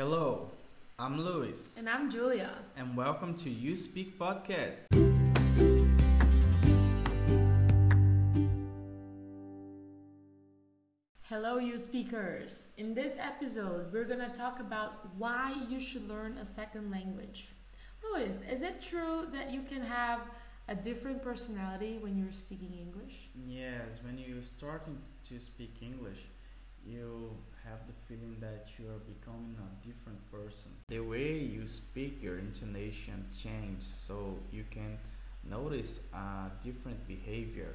Hello, I'm Luis, And I'm Julia. and welcome to You Speak Podcast. Hello, you speakers. In this episode, we're gonna talk about why you should learn a second language. Luis, is it true that you can have a different personality when you're speaking English? Yes, when you're starting to speak English, you have the feeling that you are becoming a different person. The way you speak, your intonation change, so you can notice a different behavior.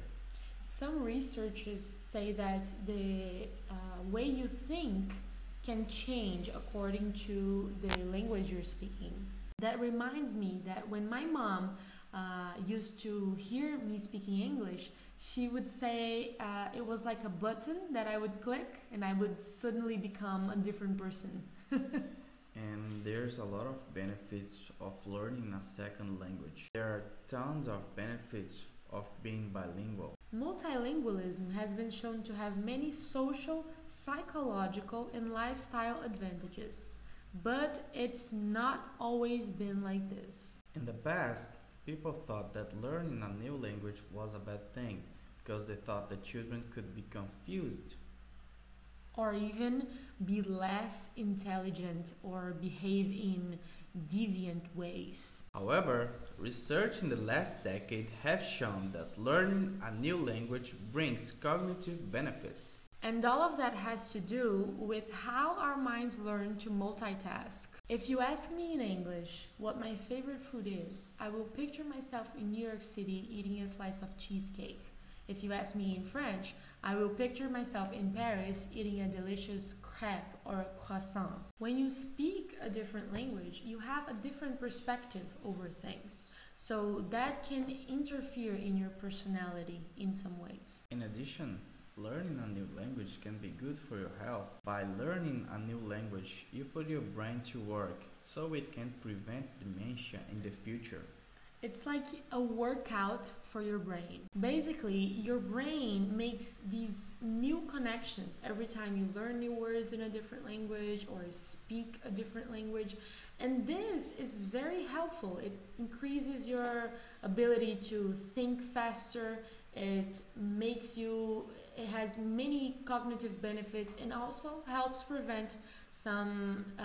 Some researchers say that the uh, way you think can change according to the language you're speaking. That reminds me that when my mom uh, used to hear me speaking English, she would say uh, it was like a button that I would click and I would suddenly become a different person. And there's a lot of benefits of learning a second language. There are tons of benefits of being bilingual. Multilingualism has been shown to have many social, psychological, and lifestyle advantages. But it's not always been like this. In the past, people thought that learning a new language was a bad thing because they thought that children could be confused. Or even be less intelligent or behave in deviant ways. However, research in the last decade have shown that learning a new language brings cognitive benefits. And all of that has to do with how our minds learn to multitask. If you ask me in English what my favorite food is, I will picture myself in New York City eating a slice of cheesecake. If you ask me in French, I will picture myself in Paris eating a delicious crepe or a croissant. When you speak a different language, you have a different perspective over things. So that can interfere in your personality in some ways. In addition, learning a new language can be good for your health. By learning a new language, you put your brain to work so it can prevent dementia in the future. It's like a workout for your brain. Basically, your brain makes these new connections every time you learn new words in a different language or speak a different language. And this is very helpful. It increases your ability to think faster. It makes you, it has many cognitive benefits and also helps prevent some uh,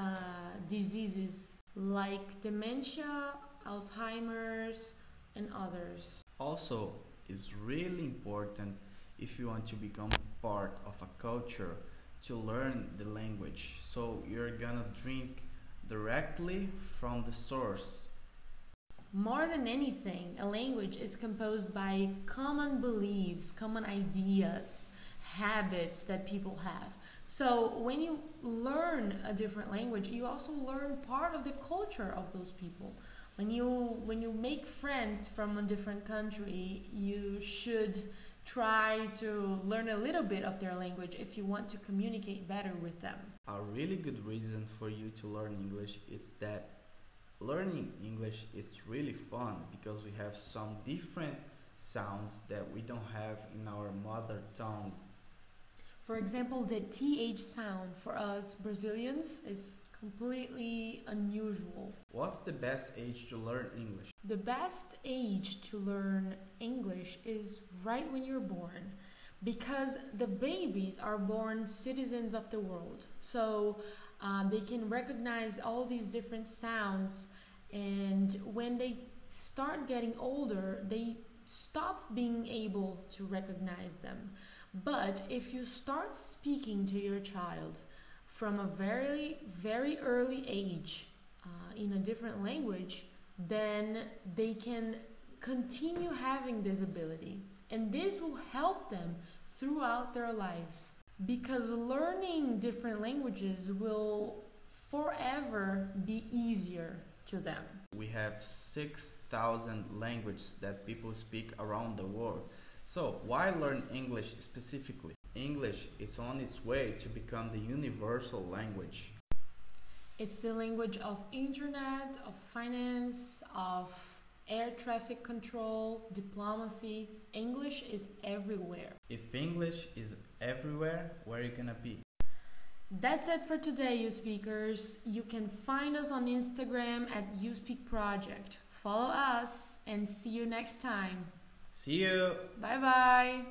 diseases like dementia, Alzheimer's, and others. Also, it's really important if you want to become part of a culture to learn the language. So you're gonna drink directly from the source. More than anything, a language is composed by common beliefs, common ideas, habits that people have. So when you learn a different language, you also learn part of the culture of those people. When you when you make friends from a different country, you should try to learn a little bit of their language if you want to communicate better with them. A really good reason for you to learn English is that learning English is really fun because we have some different sounds that we don't have in our mother tongue. For example, the TH sound for us Brazilians is completely unusual. What's the best age to learn English? The best age to learn English is right when you're born because the babies are born citizens of the world. So um, they can recognize all these different sounds, and when they start getting older, they stop being able to recognize them. But if you start speaking to your child from a very, very early age uh, in a different language, then they can continue having this ability. And this will help them throughout their lives. Because learning different languages will forever be easier to them. We have 6,000 languages that people speak around the world. So, why learn English specifically? English is on its way to become the universal language. It's the language of internet, of finance, of air traffic control, diplomacy. English is everywhere. If English is everywhere, where are you gonna be? That's it for today, you speakers. You can find us on Instagram at You Speak Project. Follow us and see you next time. See you! Bye bye!